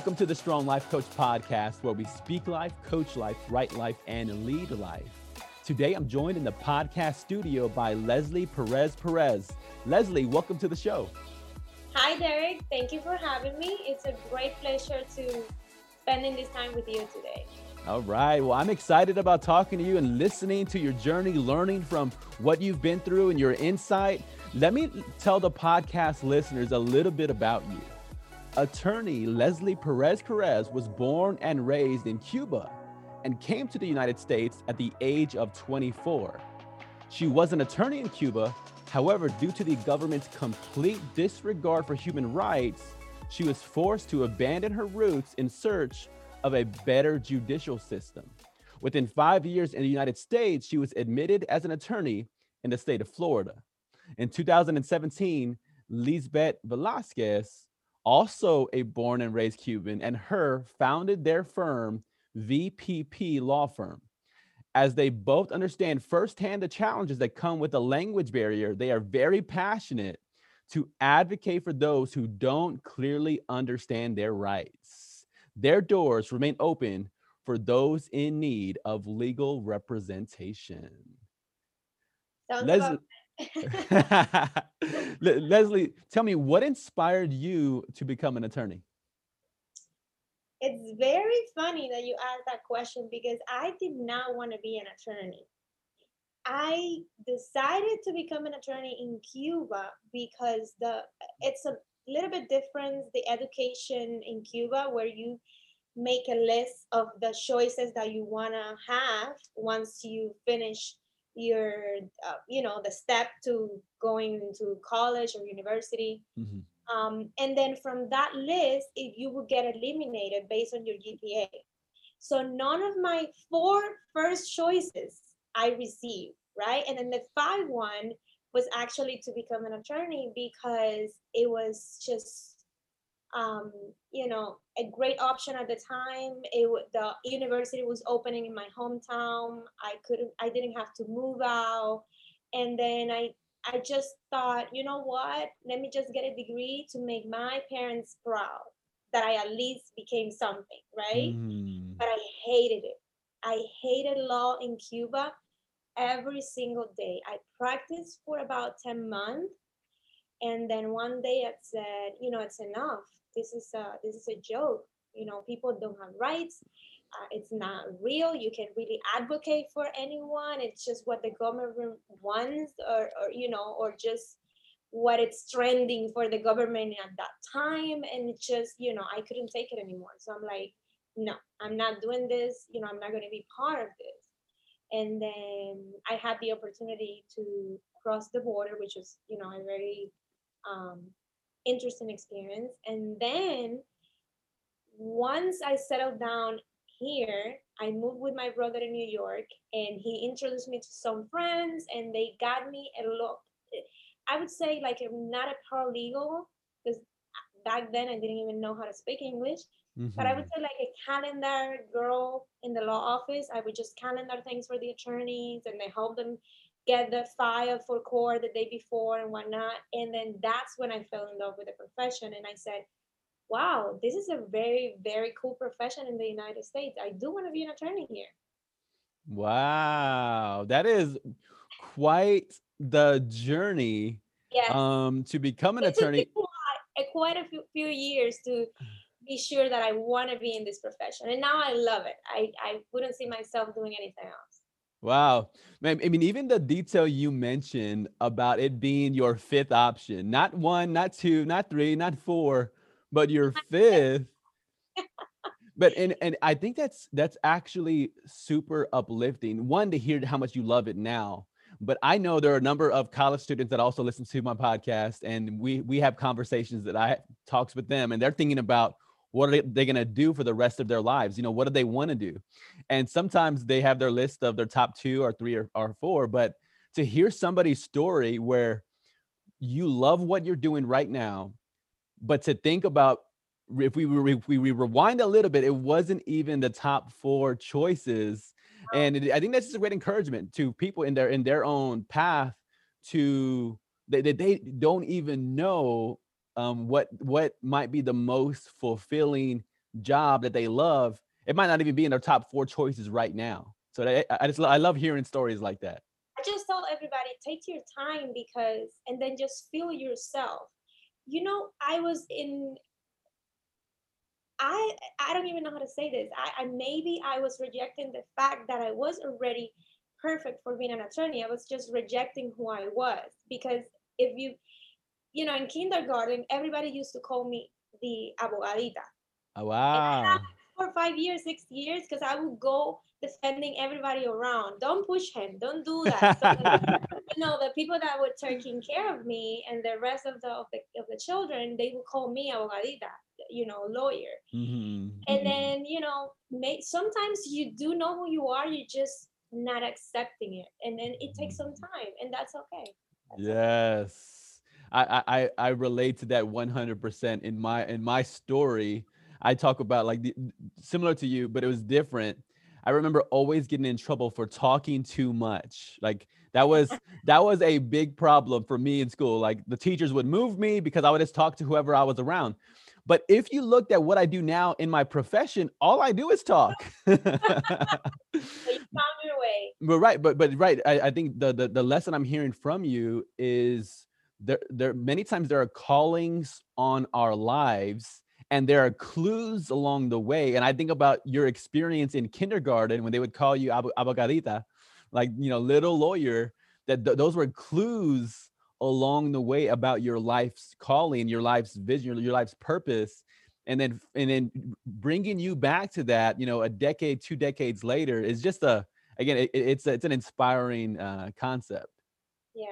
Welcome to the Strong Life Coach podcast, where we speak life, coach life, write life, and lead life. Today, I'm joined in the podcast studio by Leslie Perez Perez. Leslie, welcome to the show. Hi, Derek. Thank you for having me. It's a great pleasure to spending this time with you today. All right. Well, I'm excited about talking to you and listening to your journey, learning from what you've been through and your insight. Let me tell the podcast listeners a little bit about you. Attorney Leslie Perez Perez was born and raised in Cuba and came to the United States at the age of 24. She was an attorney in Cuba. However, due to the government's complete disregard for human rights, she was forced to abandon her roots in search of a better judicial system. Within five years in the United States, she was admitted as an attorney in the state of Florida. In 2017, Lisbeth Velasquez also a born and raised Cuban, and her founded their firm, VPP Law Firm. As they both understand firsthand the challenges that come with the language barrier, they are very passionate to advocate for those who don't clearly understand their rights. Their doors remain open for those in need of legal representation. Sounds Leslie, about- Le- Leslie, tell me what inspired you to become an attorney? it's very funny that you asked that question because I did not want to be an attorney. I decided to become an attorney in Cuba because the it's a little bit different the education in Cuba where you make a list of the choices that you want to have once you finish your uh, you know the step to going to college or university. Mhm. um, and then from that list if you would get eliminated based on your gpa so none of my four first choices i received right? And then the five one was actually to become an attorney because it was just um, you know a great option at the time. It the university was opening in my hometown. I couldn't i didn't have to move out. And then i i just thought you know what? Let me just get a degree to make my parents proud that i at least became something right? Mm. but i hated it. I hated law in cuba every single day. I practiced for about 10 months and then one day i said you know it's enough this is a this is a joke. You know people don't have rights. Uh, it's not real. You can really advocate for anyone. It's just what the government wants or, or you know or just what it's trending for the government at that time. And it's just you know i couldn't take it anymore. So i'm like no i'm not doing this. You know i'm not going to be part of this. And then i had the opportunity to cross the border which was you know a very um, interesting experience. And then once I settled down here, I moved with my brother in New York and he introduced me to some friends and they got me a lot. I would say like I'm not a paralegal because back then I didn't even know how to speak English, but I would Mhm. say like a calendar girl in the law office. I would just calendar things for the attorneys and they help them get the file for court the day before and whatnot. And then that's when I fell in love with the profession. And I said, wow, this is a very, very cool profession in the United States. I do want to be an attorney here. Wow, that is quite the journey Yes. um, to become an attorney. it took attorney. me quite, a- quite a few, few years to be sure that I want to be in this profession. And now I love it. I, I wouldn't see myself doing anything else. Wow. Man, I mean, even the detail you mentioned about it being your fifth option, not one, not two, not three, not four, but your fifth. But and and I think that's that's actually super uplifting. One to hear how much you love it now. But I know there are a number of college students that also listen to my podcast, and we we have conversations that I talks with them, and they're thinking about what are they, going to do for the rest of their lives. You know, what do they want to do? And sometimes they have their list of their top two or three or, or four. But to hear somebody's story where you love what you're doing right now, but to think about if we if we rewind a little bit, it wasn't even the top four choices, and it, I think that's just a great encouragement to people in their in their own path to that they don't even know um, what what might be the most fulfilling job that they love, it might not even be in their top four choices right now. So I, I just I love hearing stories like that. I just tell everybody take your time because and then just feel yourself. You know, I was in I I don't even know how to say this. I, I maybe I was rejecting the fact that I was already perfect for being an attorney. I was just rejecting who I was because if you you know in kindergarten everybody used to call me the abogadita. Oh, wow. For five years, six years, because I would go defending everybody around. Don't push him. Don't do that. So, you know, the people that were taking care of me and the rest of the of the, of the children, they would call me abogadita, you know, lawyer. Mm-hmm. And then, you know, may, sometimes you do know who you are. You're just not accepting it, and then it takes some mm-hmm. time, and that's okay. That's yes. Okay. I, I I relate to that 100% in my in my story. I talk about like the, similar to you, but it was different. I remember always getting in trouble for talking too much. Like that was that was a big problem for me in school. Like the teachers would move me because I would just talk to whoever I was around. But if you looked at what I do now in my profession, all I do is talk. you found your way. But right, but but right. I, I think the, the the lesson I'm hearing from you is there there many times there are callings on our lives and there are clues along the way and i think about your experience in kindergarten when they would call you ab- abogadita like you know little lawyer that th- those were clues along the way about your life's calling your life's vision your, your life's purpose and then and then bringing you back to that you know a decade two decades later is just a again it, it's a, it's an inspiring uh, concept yeah.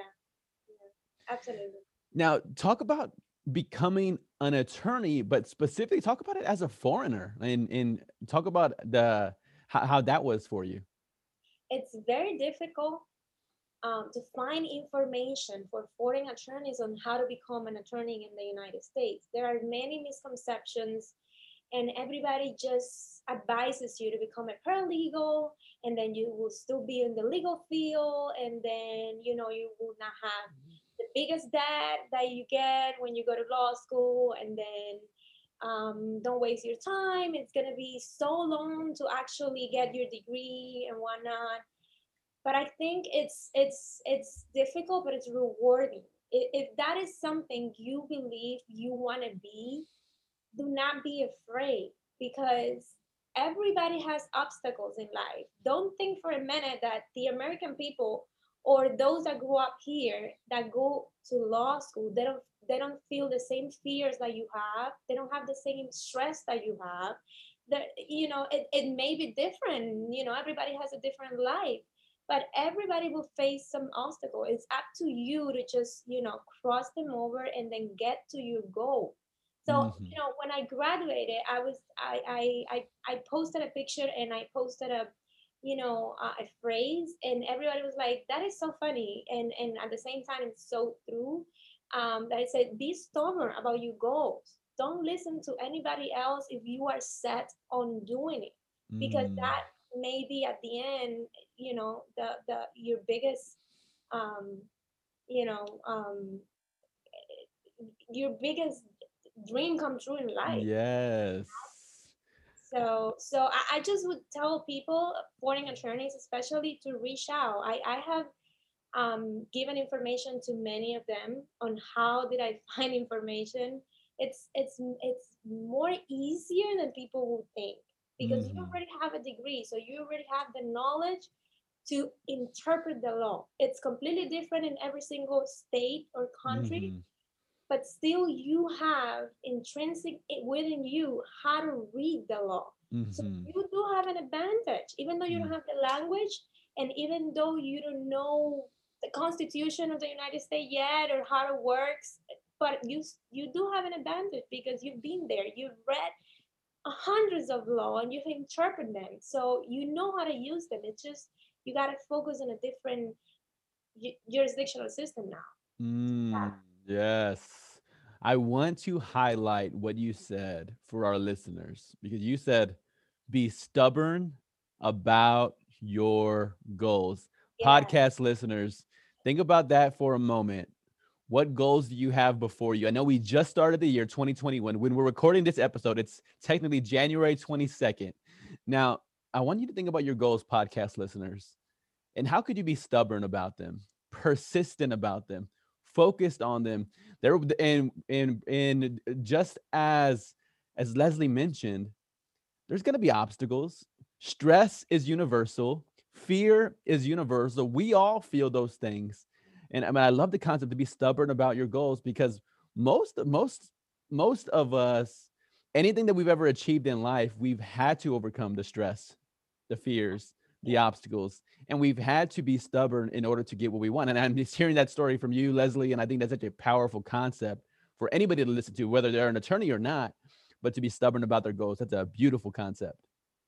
Absolutely now talk about becoming an attorney, but specifically talk about it as a foreigner and, and talk about the how, how that was for you. It's very difficult um, to find information for foreign attorneys on how to become an attorney in the United States. There are many misconceptions, and everybody just advises you to become a paralegal, and then you will still be in the legal field, and then you know you will not have the biggest debt that you get when you go to law school and then um, don't waste your time. It's to be so long to actually get your degree and whatnot. But i think it's it's it's difficult but it's rewarding. If that is something you believe you want to be do not be afraid because everybody has obstacles in life. Don't think for a minute that the american people or those that grew up here that go to law school they don't they don't feel the same fears that you have. They don't have the same stress that you have. That you know it, it may be different you know everybody has a different life but everybody will face some obstacle. It's up to you to just you know cross them over and then get to your goal. So mm-hmm. you know when i graduated i was I, I i i posted a picture and i posted a you know uh, a phrase and everybody was like that is so funny and and at the same time it's so true um, that I said be stubborn about your goals. Don't listen to anybody else if you are set on doing it because mm. that may be at the end you know the the your biggest um you know um your biggest dream come true in life. Yes so, so I, I just would tell people, foreign attorneys especially, to reach out. I, I have um, given information to many of them on how did I find information. It's it's it's more easier than people would think because mm-hmm. you already have a degree, so you already have the knowledge to interpret the law. It's completely different in every single state or country. Mm-hmm but still you have intrinsic within you how to read the law. Mm-hmm. So you do have an advantage, even though you don't mm. have the language, and even though you don't know the Constitution of the United States yet or how it works, but you you do have an advantage because you've been there, you've read hundreds of law and you've interpreted them, so you know how to use them. It's just you got to focus on a different jurisdictional system now. Mm. Yeah. Yes. I want to highlight what you said for our listeners because you said be stubborn about your goals. Yeah. Podcast listeners, think about that for a moment. what goals do you have before you? I know we just started the year 2021. When we're recording this episode, it's technically January 22nd. Now, I want you to think about your goals, podcast listeners, and how could you be stubborn about them, persistent about them, focused on them? There and and and just as as Leslie mentioned, there's going to be obstacles. Stress is universal. Fear is universal. We all feel those things. And I mean, I love the concept to be stubborn about your goals because most, most, most of us, anything that we've ever achieved in life, we've had to overcome the stress, the fears, the obstacles, and we've had to be stubborn in order to get what we want. And I'm just hearing that story from you, Leslie, and I think that's such a powerful concept for anybody to listen to, whether they're an attorney or not, but to be stubborn about their goals. That's a beautiful concept.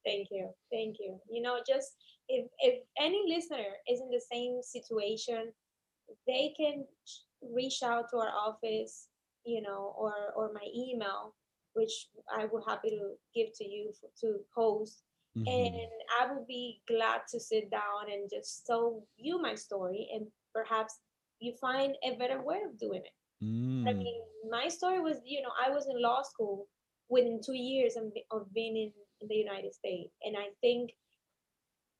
Thank you. Thank you. You know, just if if any listener is in the same situation they can reach out to our office, you know, or or my email, which I will happy to give to you for, to post. Mm-hmm. And I will be glad to sit down and just tell you my story, and perhaps you find a better way of doing it. Mm. I mean, my story was, you know, I was in law school within two years of, of being in, in the United States, and I think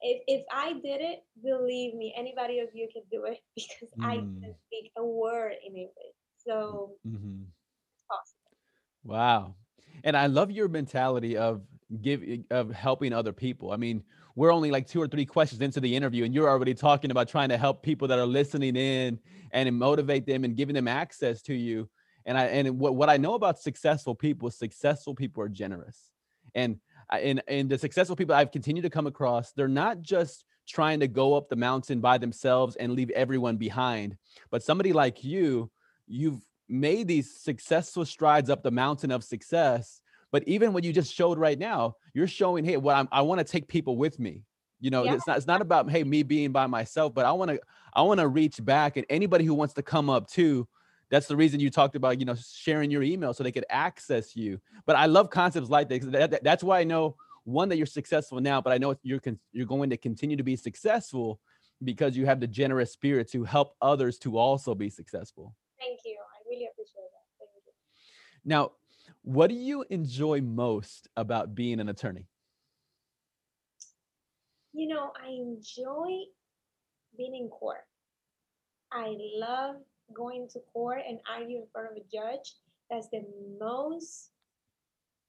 if, if I did it, believe me, anybody of you can do it because mm. I can speak a word in English. So mm-hmm. possible. Wow. And I love your mentality of give eh, of helping other people. I mean, we're only like two or three questions into the interview, and you're already talking about trying to help people that are listening in and motivate them and giving them access to you. And I and what, what I know about successful people, successful people are generous. And and and the successful people I've continued to come across, they're not just trying to go up the mountain by themselves and leave everyone behind, but somebody like you, you've made these successful strides up the mountain of success. But even what you just showed right now, you're showing, hey, what well, i want to take people with me. You know, yeah. it's not it's not about hey me being by myself, but I want to I want to reach back and anybody who wants to come up too that's the reason you talked about you know sharing your email so they could access you. But i love concepts like that, that, that that's why i know one that you're successful now but i know you're con- you're going to continue to be successful because you have the generous spirit to help others to also be successful. Thank you. I really appreciate that. Thank you. Now what do you enjoy most about being an attorney you know i enjoy being in court i love going to court and argue in front of a judge, that's the most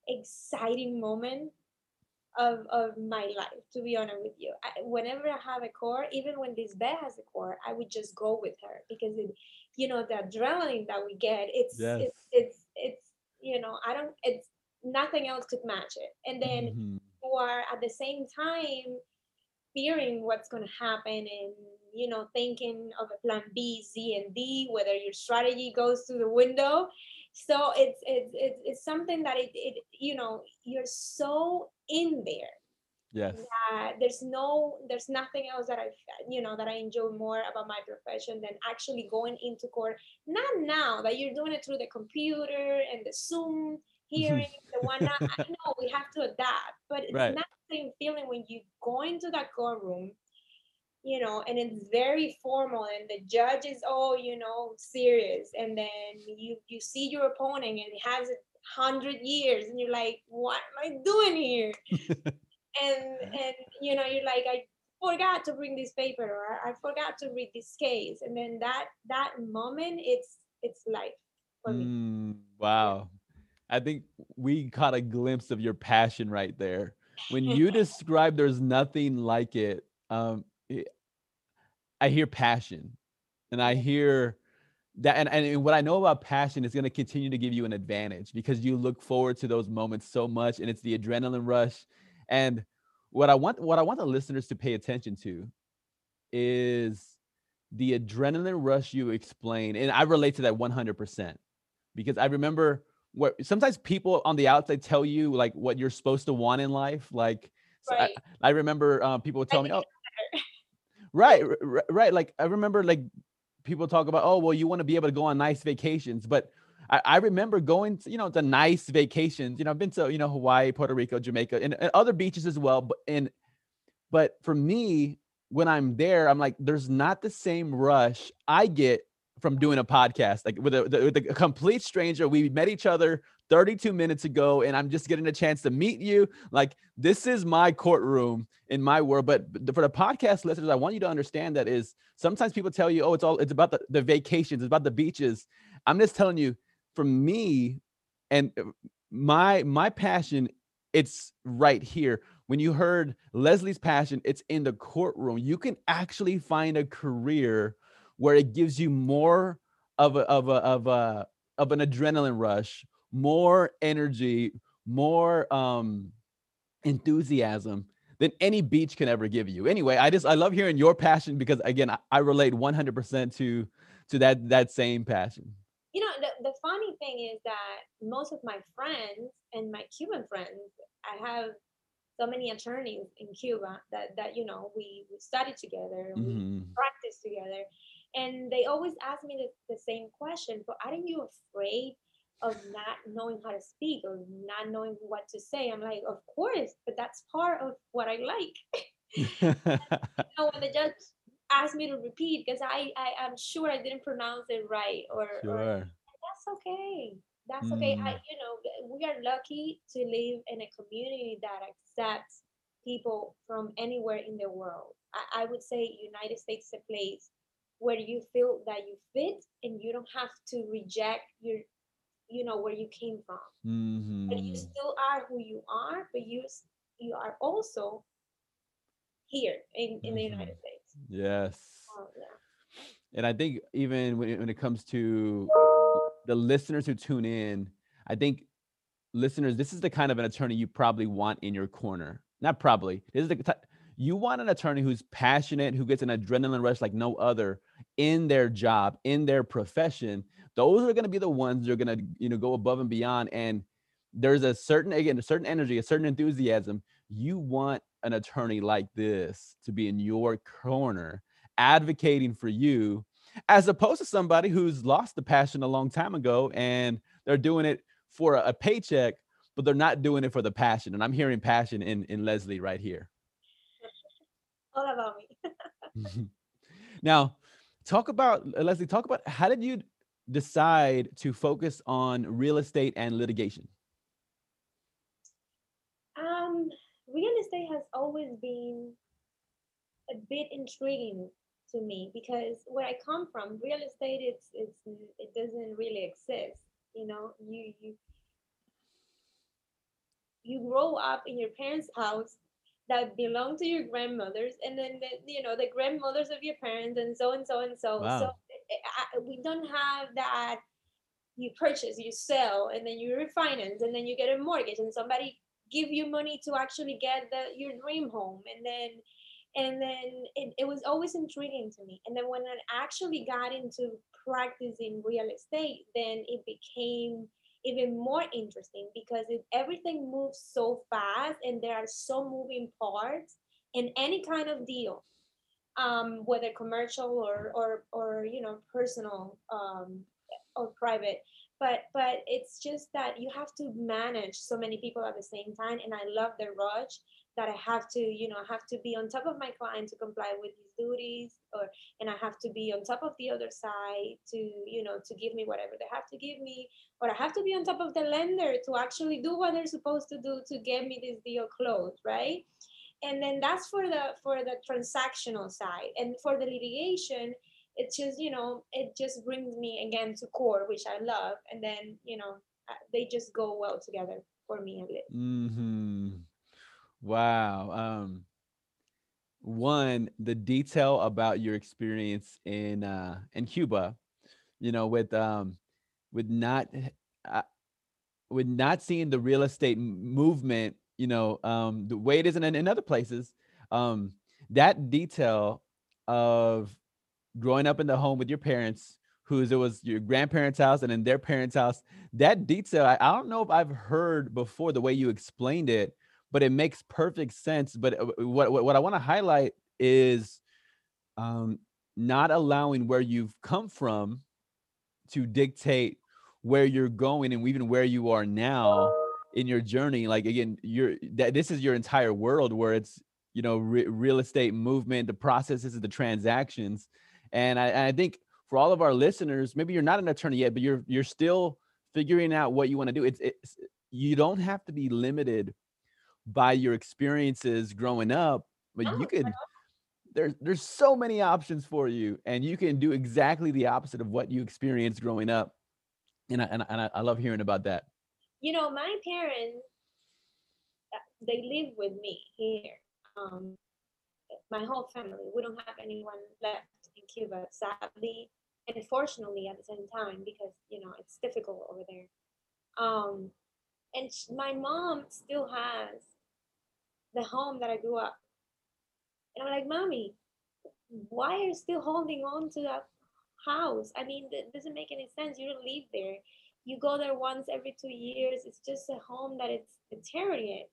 exciting moment of, of my life, to be honest with you. I, whenever I have a court, even when Lisbeth has a court, I would just go with her because it, you know, the adrenaline that we get, it's, yes. it's, it's, it's, you know, I don't, it's nothing else could match it. And then mm-hmm. you are at the same time fearing what's going to happen and you know thinking of a plan b c and d whether your strategy goes through the window so it's it's it's, it's something that it, it you know you're so in there yes that there's no there's nothing else that i you know that i enjoy more about my profession than actually going into court not now that you're doing it through the computer and the zoom hearing the one i know we have to adapt but it's right. not the same feeling when you go into that courtroom you know, and it's very formal, and the judge is all, you know, serious, and then you you see your opponent, and he has a hundred years, and you're like, what am I doing here? and and you know, you're like, I forgot to bring this paper, or I forgot to read this case, and then that that moment, it's it's life for me. Mm, wow. I think we caught a glimpse of your passion right there. When you describe there's nothing like it, um, I hear passion and I hear that and, and what I know about passion is going to continue to give you an advantage because you look forward to those moments so much and it's the adrenaline rush. And what I want what I want the listeners to pay attention to is the adrenaline rush you explain. And I relate to that 100% because I remember what sometimes people on the outside tell you like what you're supposed to want in life. Like right. I, I, remember um, people tell me, oh, right right like i remember like people talk about oh well you want to be able to go on nice vacations but I, I remember going to, you know to nice vacations you know i've been to you know hawaii puerto rico jamaica and, and other beaches as well but and but for me when i'm there i'm like there's not the same rush i get from doing a podcast like with a, with a complete stranger. We met each other 32 minutes ago and i'm just getting a chance to meet you. Like this is my courtroom in my world but for the podcast listeners i want you to understand that is sometimes people tell you oh it's all it's about the, the vacations it's about the beaches. I'm just telling you for me and uh, my my passion it's right here when you heard leslie's passion it's in the courtroom you can actually find a career where it gives you more of a of a of a of an adrenaline rush, more energy, more um enthusiasm than any beach can ever give you. Anyway, I just I love hearing your passion because again, I, I relate 100% to to that that same passion. The, the funny thing is that most of my friends and my Cuban friends, I have so many attorneys in Cuba that that you know we, we studied together, mm-hmm. we practiced together, and they always ask me the, the same question but aren't you afraid of not knowing how to speak or not knowing what to say i'm like of course but that's part of what i like you know, when the judge asked me to repeat because I, I i'm sure i didn't pronounce it right or, sure. or that's okay that's mm. okay i mm. you know we are lucky to live in a community that accepts people from anywhere in the world I, I would say united states is a place where you feel that you fit and you don't have to reject your you know where you came from mm-hmm. but you still are who you are but you you are also here in, in mm-hmm. the united states yes oh, yeah. and i think even when it, when it comes to the listeners who tune in i think listeners this is the kind of an attorney you probably want in your corner not probably this is the you want an attorney who's passionate who gets an adrenaline rush like no other in their job, in their profession, those are going to be the ones that are going to, you know, go above and beyond. And there's a certain, again, a certain energy, a certain enthusiasm. You want an attorney like this to be in your corner, advocating for you, as opposed to somebody who's lost the passion a long time ago and they're doing it for a paycheck, but they're not doing it for the passion. And I'm hearing passion in, in Leslie right here. All about me. now, talk about uh, leslie talk about how did you decide to focus on real estate and litigation um real estate has always been a bit intriguing to me because where i come from real estate it's it's it doesn't really exist you know you you you grow up in your parents house that belong to your grandmothers and then the, you know the grandmothers of your parents and so and so and so wow. so eh, I, we don't have that you purchase you sell and then you refinance and then you get a mortgage and somebody give you money to actually get the your dream home and then and then it, it was always intriguing to me. And then when i actually got into practicing real estate then it became even more interesting because if everything moves so fast and there are so moving parts in any kind of deal um, whether commercial or or or you know personal um, or private. But but it's just that you have to manage so many people at the same time and i love the rush that I have to, you know, I have to be on top of my client to comply with his duties, or and I have to be on top of the other side to, you know, to give me whatever they have to give me, or I have to be on top of the lender to actually do what they're supposed to do to get me this deal closed, right? And then that's for the for the transactional side, and for the litigation, it just, you know, it just brings me again to core, which I love, and then, you know, uh, they just go well together for me a bit. Mm-hmm. Wow. Um, one, the detail about your experience in uh, in Cuba, you know, with um, with not uh, with not seeing the real estate movement, you know, um, the way it is in, in other places. Um, that detail of growing up in the home with your parents, whose it was your grandparents' house and then their parents' house. That detail, I, I don't know if I've heard before the way you explained it but it makes perfect sense. But uh, what what, what I want to highlight is um, not allowing where you've come from to dictate where you're going and even where you are now in your journey. Like again, you're that this is your entire world where it's you know re- real estate movement, the processes, the transactions, and I, and I think for all of our listeners, maybe you're not an attorney yet, but you're you're still figuring out what you want to do. It's, it's you don't have to be limited by your experiences growing up, but you could there's there's so many options for you and you can do exactly the opposite of what you experienced growing up and I, and, I, and I love hearing about that. You know my parents uh, they live with me here um, my whole family we don't have anyone left in cuba sadly and fortunately at the same time because you know it's difficult over there. Um, and my mom still has the home that i grew up and I'm like, Mommy, why are you still holding on to that house? I mean, it doesn't make any sense. You don't live there. You go there once every two years. It's just a home that it's deteriorating.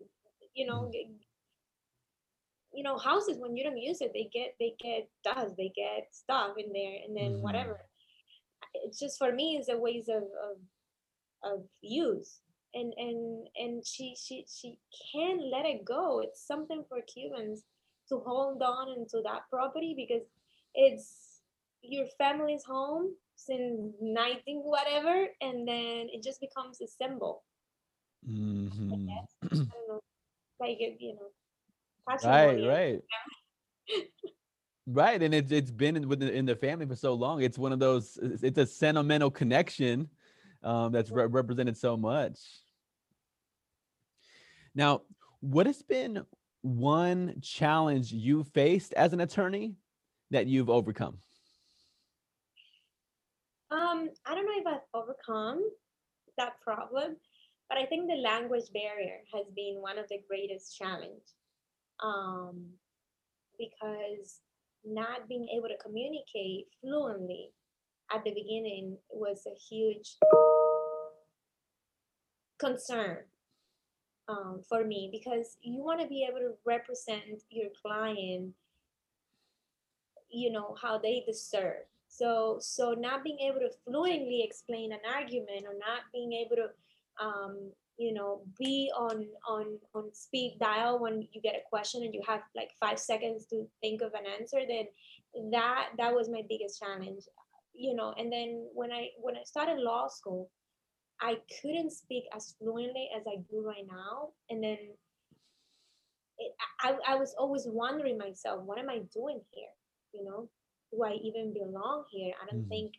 You know, mm. you know, houses when you don't use it, they get they get dust, they get stuff in there, and then mm-hmm. whatever. It's just for me, it's a ways of, of of use and and and she she she can't let it go. It's something for cubans to hold on into that property because it's your family's home since 19 whatever and then it just becomes a symbol. Mm-hmm. like you know right right. Right and it's it's been in, in the family for so long. It's one of those it's a sentimental connection um, that's re- represented so much now what has been one challenge you faced as an attorney that you've overcome? Um, I don't know if I've overcome that problem, but I think the language barrier has been one of the greatest challenge. Um, because not being able to communicate fluently at the beginning was a huge concern um, for me because you want to be able to represent your client you know how they deserve. So so not being able to fluently explain an argument or not being able to um, you know be on on on speed dial when you get a question and you have like five seconds to think of an answer then that that was my biggest challenge you know. And then when i when i started law school I couldn't speak as fluently as I do right now. And then it, I, I was always wondering myself, what am I doing here? You know, do I even belong here? I don't mm. think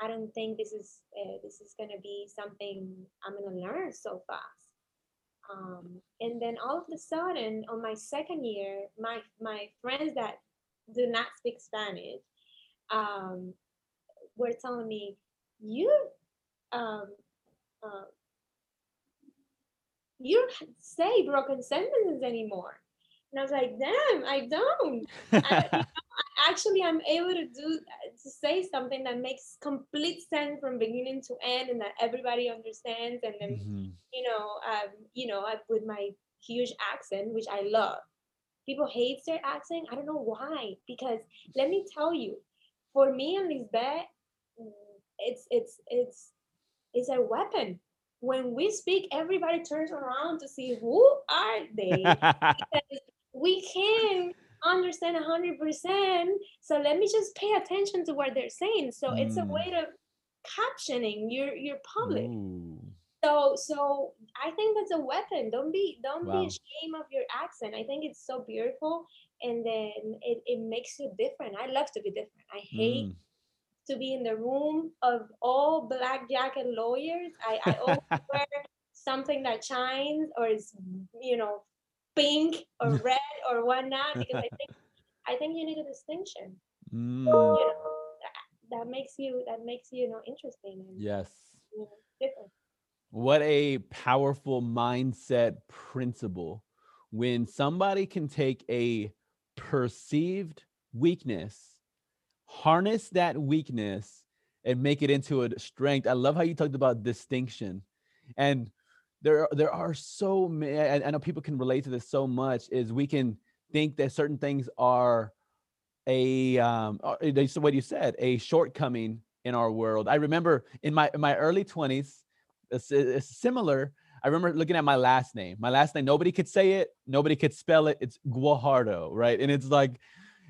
I don't think this is uh, this is gonna be something I'm gonna learn so fast. Um, and then all of a sudden, on my second year, my my friends that do not speak Spanish um, were telling me, "You um, uh, you don't say broken sentences anymore. And I was like, damn, I don't. I, you know, actually, I'm able to do to say something that makes complete sense from beginning to end, and that everybody understands. And then, mm-hmm. you know, um, you know, I, with my huge accent, which I love. People hate their accent. I don't know why. Because let me tell you, for me and Lisbeth, it's it's it's is a weapon. When we speak, everybody turns around to see who are they. we can understand 100%. So let me just pay attention to what they're saying. So mm. it's a mm. way of captioning your your public. Ooh. So so I think that's a weapon. Don't be don't wow. be ashamed of your accent. I think it's so beautiful and then it, it makes you different. I love to be different. I hate mm to be in the room of all black jacket lawyers. I, I always wear something that shines or is, you know, pink or red or whatnot because I think I think you need a distinction. Mm. You know, that, that, makes you that makes you, you know interesting. And, yes. You know, different. What a powerful mindset principle when somebody can take a perceived weakness harness that weakness and make it into a strength. I love how you talked about distinction. And there, there are so many, I, I know people can relate to this so much, is we can think that certain things are a um so what you said a shortcoming in our world i remember in my in my early 20s it's, it's, similar i remember looking at my last name my last name nobody could say it nobody could spell it it's guajardo right and it's like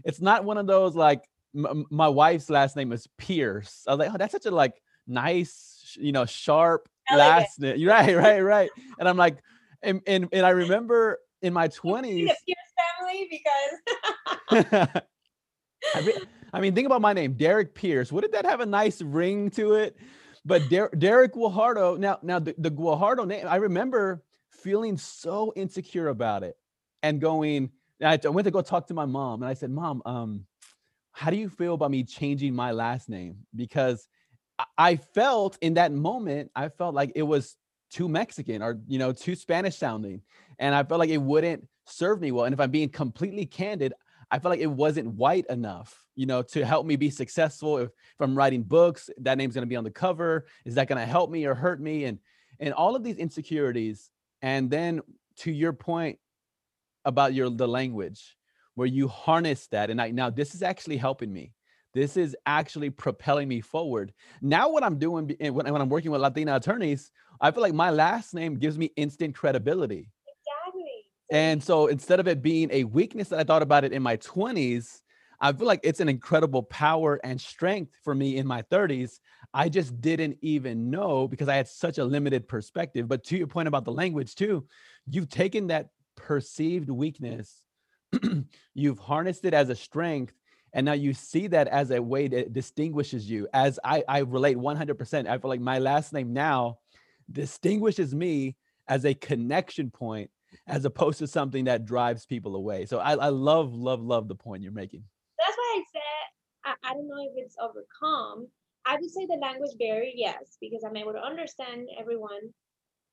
it's not one of those like m- my wife's last name is Pierce. I was like, oh, that's such a like nice, you know, sharp last name. Right, right, right. And I'm like, and and, and I remember in my twenties. Pierce family because. I, mean, I mean, think about my name, Derek Pierce. Wouldn't that have a nice ring to it? But Der- Derek Guajardo. Now, now the, the Guajardo name. I remember feeling so insecure about it, and going. I went to go talk to my mom, and I said, "Mom, um, how do you feel about me changing my last name? Because I felt in that moment, I felt like it was too Mexican or you know too Spanish sounding, and I felt like it wouldn't serve me well. And if I'm being completely candid, I felt like it wasn't white enough, you know, to help me be successful. If, if I'm writing books, that name's going to be on the cover. Is that going to help me or hurt me? And and all of these insecurities. And then to your point about your the language, where you harness that and I now this is actually helping me. This is actually propelling me forward. Now, what I'm doing when, when I'm working with Latina attorneys, I feel like my last name gives me instant credibility. Exactly. And so instead of it being a weakness that I thought about it in my 20s, I feel like it's an incredible power and strength for me in my 30s. I just didn't even know because I had such a limited perspective. But to your point about the language, too, you've taken that perceived weakness you've harnessed it as a strength and now you see that as a way that distinguishes you. As i i relate 100% i feel like my last name now distinguishes me as a connection point as opposed to something that drives people away. So i, I love love love the point you're making. That's why i said I, I don't know if it's overcome. I would say the language barrier yes because i'm able to understand everyone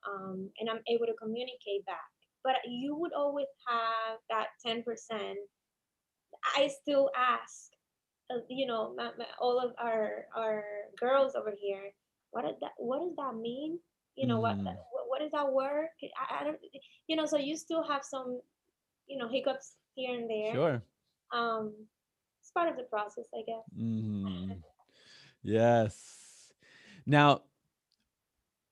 um, and i'm able to communicate back but you would always have that 10%. I still ask, uh, you know, my, my, all of our our girls over here, what does that what does that mean? You know, mm. what, what does that work? I, I don't, you know, so you still have some, you know, hiccups here and there. Sure. Um, it's part of the process, I guess. Mm. yes. Now,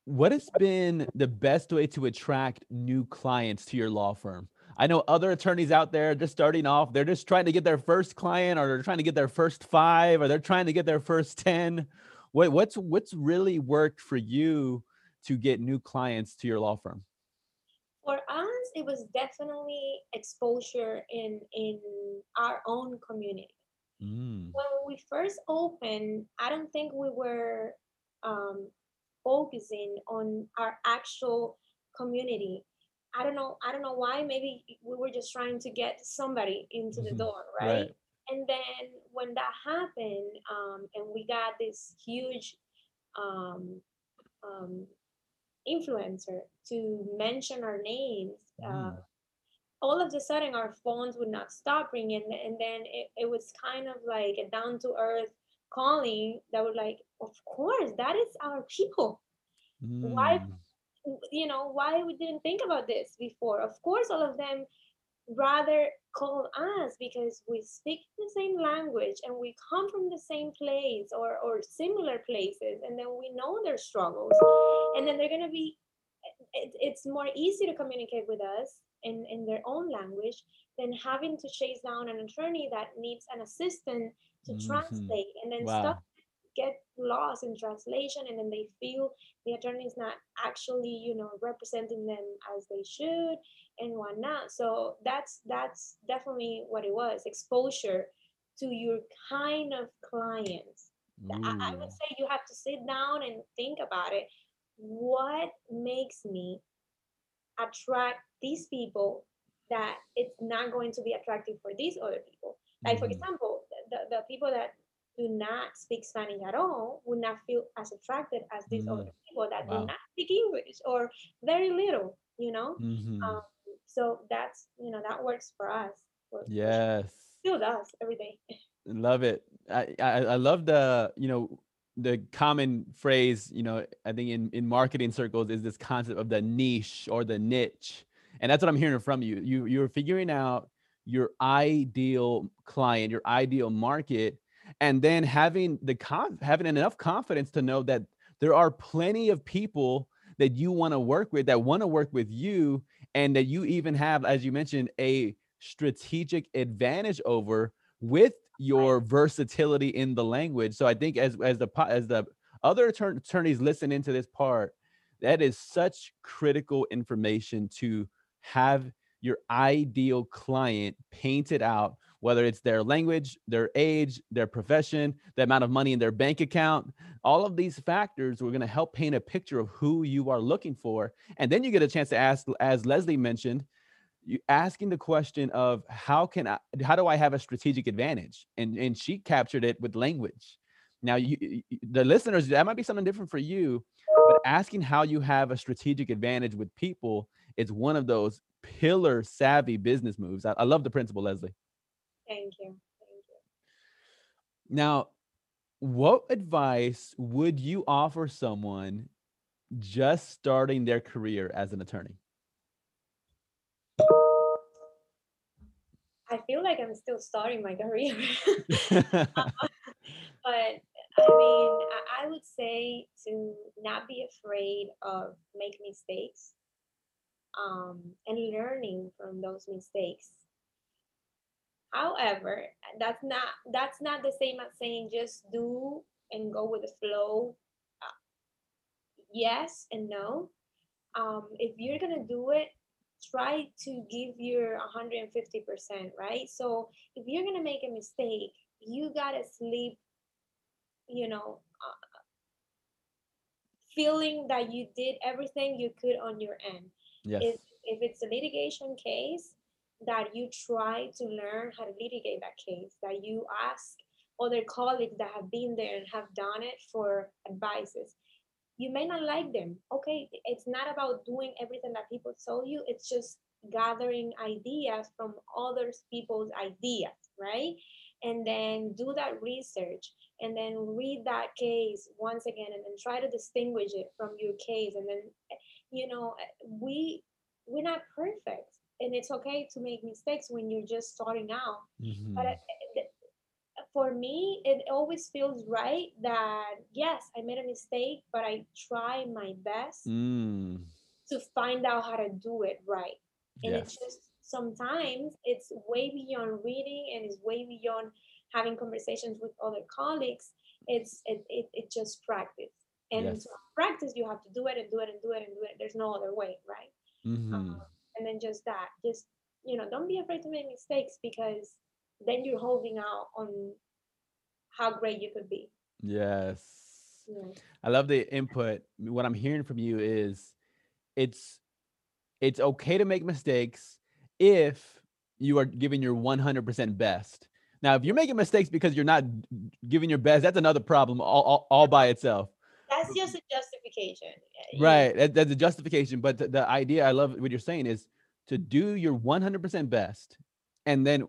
what has been the best way to attract new clients to your law firm? I know other attorneys out there just starting off, they're just trying to get their first client or they're trying to get their first five or they're trying to get their first 10. What, what's what's really worked for you to get new clients to your law firm? For us, it was definitely exposure in in our own community. Mm. When we first opened, I don't think we were um, focusing on our actual community i don't know i don't know why maybe we were just trying to get somebody into the mm-hmm. door right? right? and then when that happened um, and we got this huge um, um, influencer to mention our names uh, mm. all of a sudden our phones would not stop ringing and then it, it was kind of like a down to earth calling that were like, of course, that is our people. Mm. Why, you know, why we didn't think about this before? Of course, all of them rather call us because we speak the same language and we come from the same place or, or similar places and then we know their struggles and then they're going to be it, it's more easy to communicate with us in, in their own language than having to chase down an attorney that needs an assistant to mm-hmm. translate and then wow. stuff get lost in translation and then they feel the attorney is not actually you know representing them as they should and whatnot. So that's that's definitely what it was exposure to your kind of clients. I, I would say you have to sit down and think about it. What makes me attract these people that it's not going to be attractive for these other people? Like for mm-hmm. example the, the people that do not speak Spanish at all would not feel as attracted as these mm. other people that wow. do not speak English or very little, you know? Mm-hmm. Um, so that's, you know, that works for us. For, yes. Still does every day. Love it. I, I, I love the, you know, the common phrase, you know, I think in, in marketing circles is this concept of the niche or the niche. And that's what I'm hearing from you. You you're figuring out your ideal client, your ideal market, and then having the conf- having enough confidence to know that there are plenty of people that you want to work with that want to work with you and that you even have as you mentioned a strategic advantage over with your versatility in the language. So I think as as the as the other attorneys listen into this part, that is such critical information to have your ideal client painted out whether it's their language, their age, their profession, the amount of money in their bank account. All of these factors are going to help paint a picture of who you are looking for. And then you get a chance to ask, as Leslie mentioned, you asking the question of how can I, how do I have a strategic advantage? And and she captured it with language. Now you the listeners, that might be something different for you, but asking how you have a strategic advantage with people is one of those pillar savvy business moves. I, I love the principle, Leslie. Thank you. Thank you. Now, what advice would you offer someone just starting their career as an attorney? I feel like I'm still starting my career. Uh, but I mean, I would say to not be afraid of make mistakes um, and learning from those mistakes. However, that's not that's not the same as saying just do and go with the flow. Uh, yes and no. Um, if you're gonna do it, try to give your 150%, right? So if you're gonna make a mistake, you gotta sleep you know, uh, feeling that you did everything you could on your end. Yes. If, if it's a litigation case, that you try to learn how to litigate that case, that you ask other colleagues that have been there and have done it for advices. You may not like them. Okay, it's not about doing everything that people tell you, it's just gathering ideas from other people's ideas, right? And then do that research and then read that case once again and then try to distinguish it from your case and then you know we we're not perfect and it's okay to make mistakes when you're just starting out mm-hmm. but uh, for me it always feels right that yes i made a mistake but i try my best mm. to find out how to do it right and yes. it's just sometimes it's way beyond reading and it's way beyond having conversations with other colleagues it's it, it, it just practice and yes. to practice you have to do it and do it and do it and do it there's no other way right mm-hmm. um, and then just that just you know don't be afraid to make mistakes because then you're holding out on how great you could be. Yes. Yeah. i love the input. What i'm hearing from you is it's it's okay to make mistakes if you are giving your 100% best. Now, if you're making mistakes because you're not giving your best, that's another problem all, all, all by itself. That's just a justification. Right. That, that's a justification. But the, the idea, I love what you're saying, is to do your 100% best. And then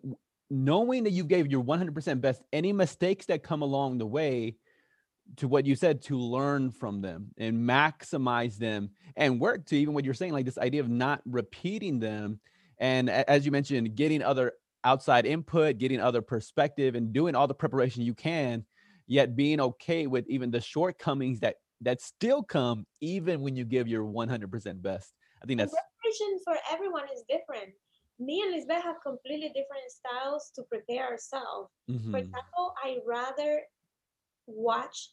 knowing that you gave your 100% best, any mistakes that come along the way, to what you said, to learn from them and maximize them and work to even what you're saying, like this idea of not repeating them. And as you mentioned, getting other outside input, getting other perspective, and doing all the preparation you can, yet being okay with even the shortcomings that that still come even when you give your 100% best. I think that's preparation for everyone is different. Me and Lisbeth have completely different styles to prepare ourselves. Mm-hmm. For example, I rather watch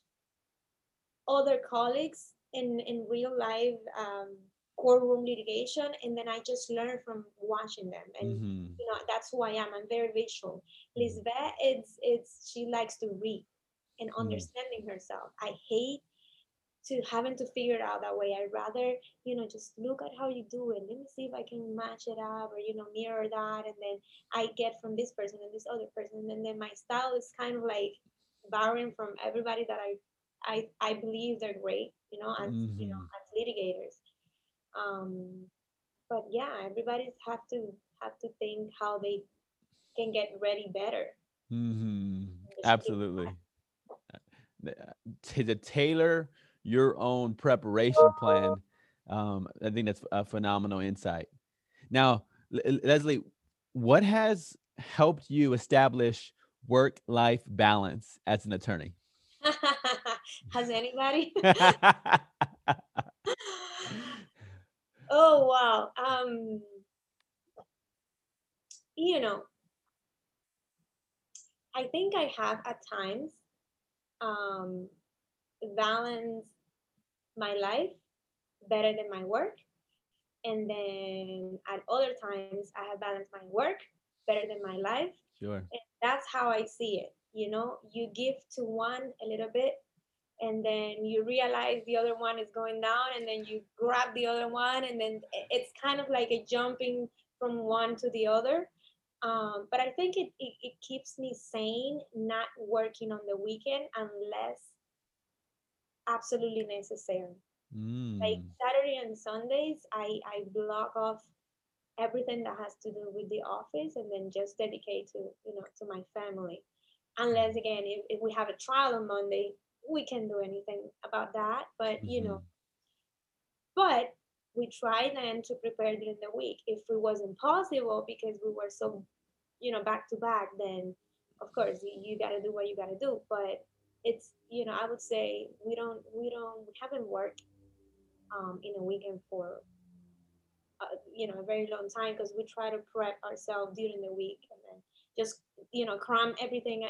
other colleagues in in real life um, courtroom litigation and then i just learn from watching them and mm-hmm. you know that's who i am i'm very visual mm-hmm. lisbeth it's it's she likes to read and mm-hmm. understanding mm-hmm. herself i hate to having to figure it out that way i'd rather you know just look at how you do it let me see if i can match it up or you know mirror that and then i get from this person and this other person and then my style is kind of like borrowing from everybody that i i, I believe they're great you know as mm-hmm. you know mm-hmm. as litigators um, but yeah, everybody have to have to think how they can get ready better. Mm-hmm. Absolutely. Uh, the tailor your own preparation plan, um, I think that's a phenomenal insight. Now, Leslie, what has helped you establish work-life balance as an attorney? Has anybody? Oh wow. Um you know, I think I have at times um, balanced my life better than my work. And then at other times, I have balanced my work better than my life. Sure. And that's how I see it. You know, you give to one a little bit, and then you realize the other one is going down, and then you grab the other one, and then it's kind of like a jumping from one to the other. Um, but I think it, it, it keeps me sane, not working on the weekend unless absolutely necessary. Mm. Like Saturday and Sundays, I, I block off everything that has to do with the office and then just dedicate to you know to my family. Unless again, if, if we have a trial on Monday, we can do anything about that. But mm-hmm. you know, mm-hmm. but we try then to prepare during the week. If it wasn't possible because we were so, you know, back to back, then of course you, you got to do what you got to do. But it's you know, I would say we don't we don't we haven't worked um, in a weekend for uh, you know a very long time because we try to prep ourselves during the week and then just you know cram everything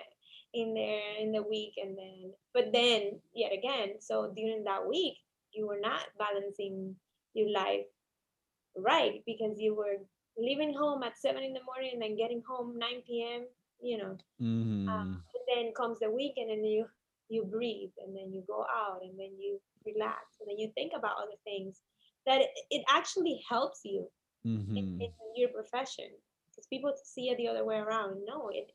in there in the week and then but then yet again so during that week you were not balancing your life right because you were leaving home at seven in the morning and then getting home 9 p.m you know mm-hmm. um, and then comes the weekend and you you breathe and then you go out and then you relax and then you think about other things that it, it actually helps you mm-hmm. in, in, your profession because people see it the other way around no it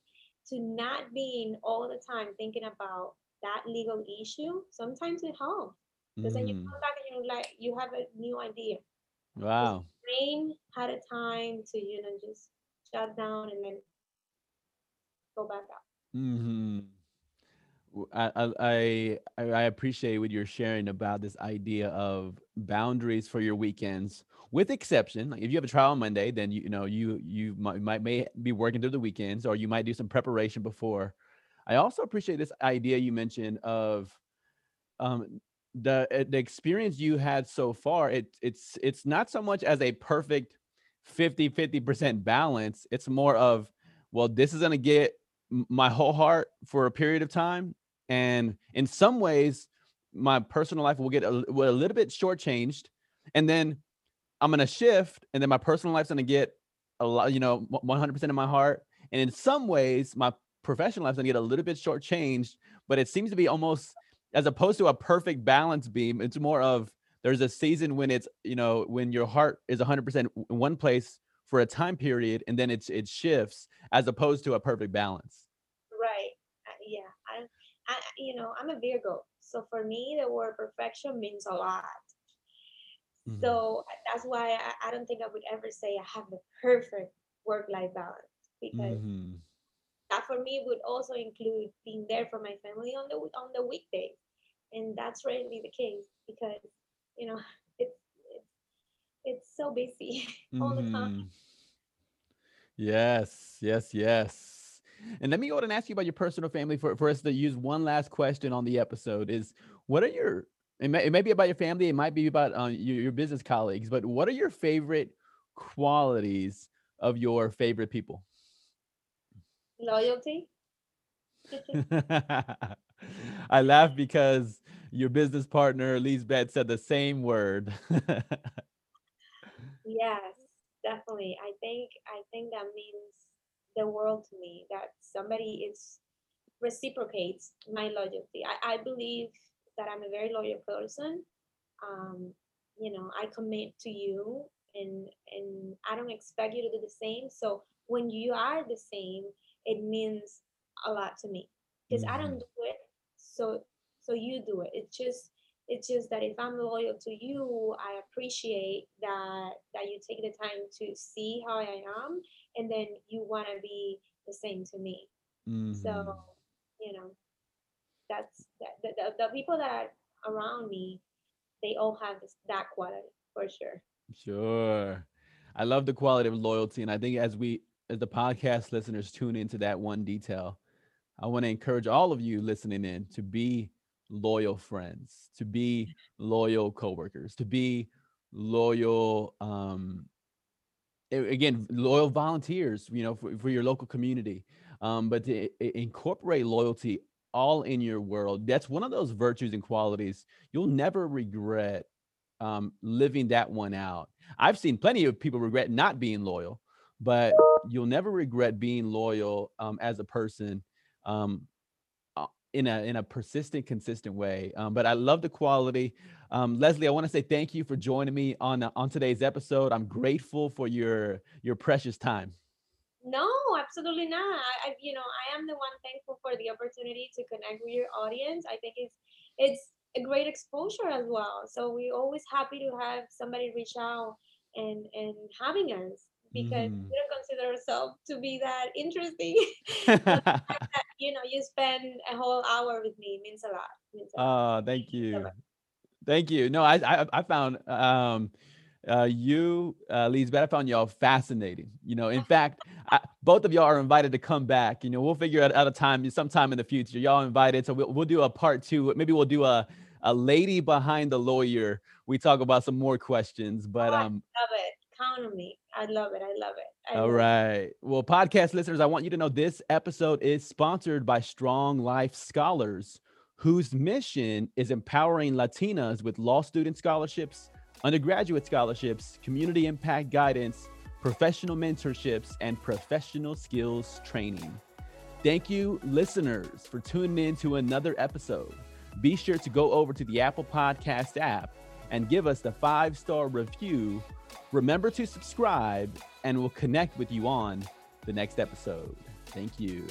to not being all the time thinking about that legal issue sometimes it helps because mm-hmm. then you mm-hmm. come back and you're like you have a new idea wow brain had a time to you know just shut down and then go back up mm-hmm. I, I I appreciate what you're sharing about this idea of boundaries for your weekends, with exception. Like if you have a trial on Monday, then you, you know you you might, might may be working through the weekends, or you might do some preparation before. I also appreciate this idea you mentioned of um, the eh, the experience you had so far. It it's it's not so much as a perfect 50 50% balance. It's more of well, this is gonna get my whole heart for a period of time and in some ways my personal life will get a, a little bit shortchanged and then i'm gonna shift and then my personal life's gonna get a lot you know 100% of my heart and in some ways my professional life's gonna get a little bit shortchanged but it seems to be almost as opposed to a perfect balance beam it's more of there's a season when it's you know when your heart is 100% in one place for a time period and then it's it shifts as opposed to a perfect balance I, you know, I'm a Virgo. So for me, the word perfection means a lot. Mm-hmm. So that's why I, I, don't think I would ever say I have the perfect work life balance because mm-hmm. that for me would also include being there for my family on the on the weekdays, and that's rarely the case because you know it's it's, it's so busy all mm-hmm. the time. Mm-hmm. Yes, yes, yes. And let me go ahead and ask you about your personal family for, for us to use one last question on the episode is what are your, it may, it may be about your family, it might be about uh, your, your business colleagues, but what are your favorite qualities of your favorite people? Loyalty. I laugh because your business partner, Lisbeth, said the same word. yes, definitely. I think I think that means the world to me that somebody is reciprocates my loyalty. I, I believe that I'm a very loyal person. Um, you know, I commit to you and and I don't expect you to do the same. So when you are the same, it means a lot to me because mm-hmm. I don't mm-hmm. do it. So so you do it. It's just it's just that if I'm loyal to you, I appreciate that that you take the time to see how I am and then you want to be the same to me. Mm-hmm. so you know that's that, the, the, the people that are around me they all have this, that quality for sure. Sure. I love the quality of loyalty and i think as we as the podcast listeners tune into that one detail i want to encourage all of you listening in to be loyal friends to be loyal coworkers to be loyal um again loyal volunteers you know for, for your local community um, but to incorporate loyalty all in your world. That's one of those virtues and qualities you'll never regret um, living that one out. I've seen plenty of people regret not being loyal, but you'll never regret being loyal um, as a person um, in a in a persistent, consistent way. Um, but I love the quality. Um, Leslie, I want to say thank you for joining me on uh, on today's episode. I'm grateful for your your precious time. No, absolutely not. I, you know, I am the one thankful for the opportunity to connect with your audience. I think it's it's a great exposure as well. So we're always happy to have somebody reach out and and having us because Mhm. we don't consider ourselves to be that interesting. that, you know, you spend a whole hour with me means a lot. Means a lot. Oh, thank you. Thank you. No, I I, I found um uh you uh Lisbeth, I found y'all fascinating. You know, in fact, I, both of y'all are invited to come back. You know, we'll figure out, out a time sometime in the future. Y'all invited, so we'll, we'll do a part two. Maybe we'll do a a lady behind the lawyer. We talk about some more questions, but Oh, um love it. Count on me. I love it. I love it. I All love it. Well, podcast listeners, I want you to know this episode is sponsored by Strong Life Scholars, whose mission is empowering Latinas with law student scholarships, undergraduate scholarships, community impact guidance, professional mentorships, and professional skills training. Thank you, listeners, for tuning in to another episode. Be sure to go over to the Apple Podcast app and give us the five star review. Remember to subscribe, and we'll connect with you on the next episode. Thank you.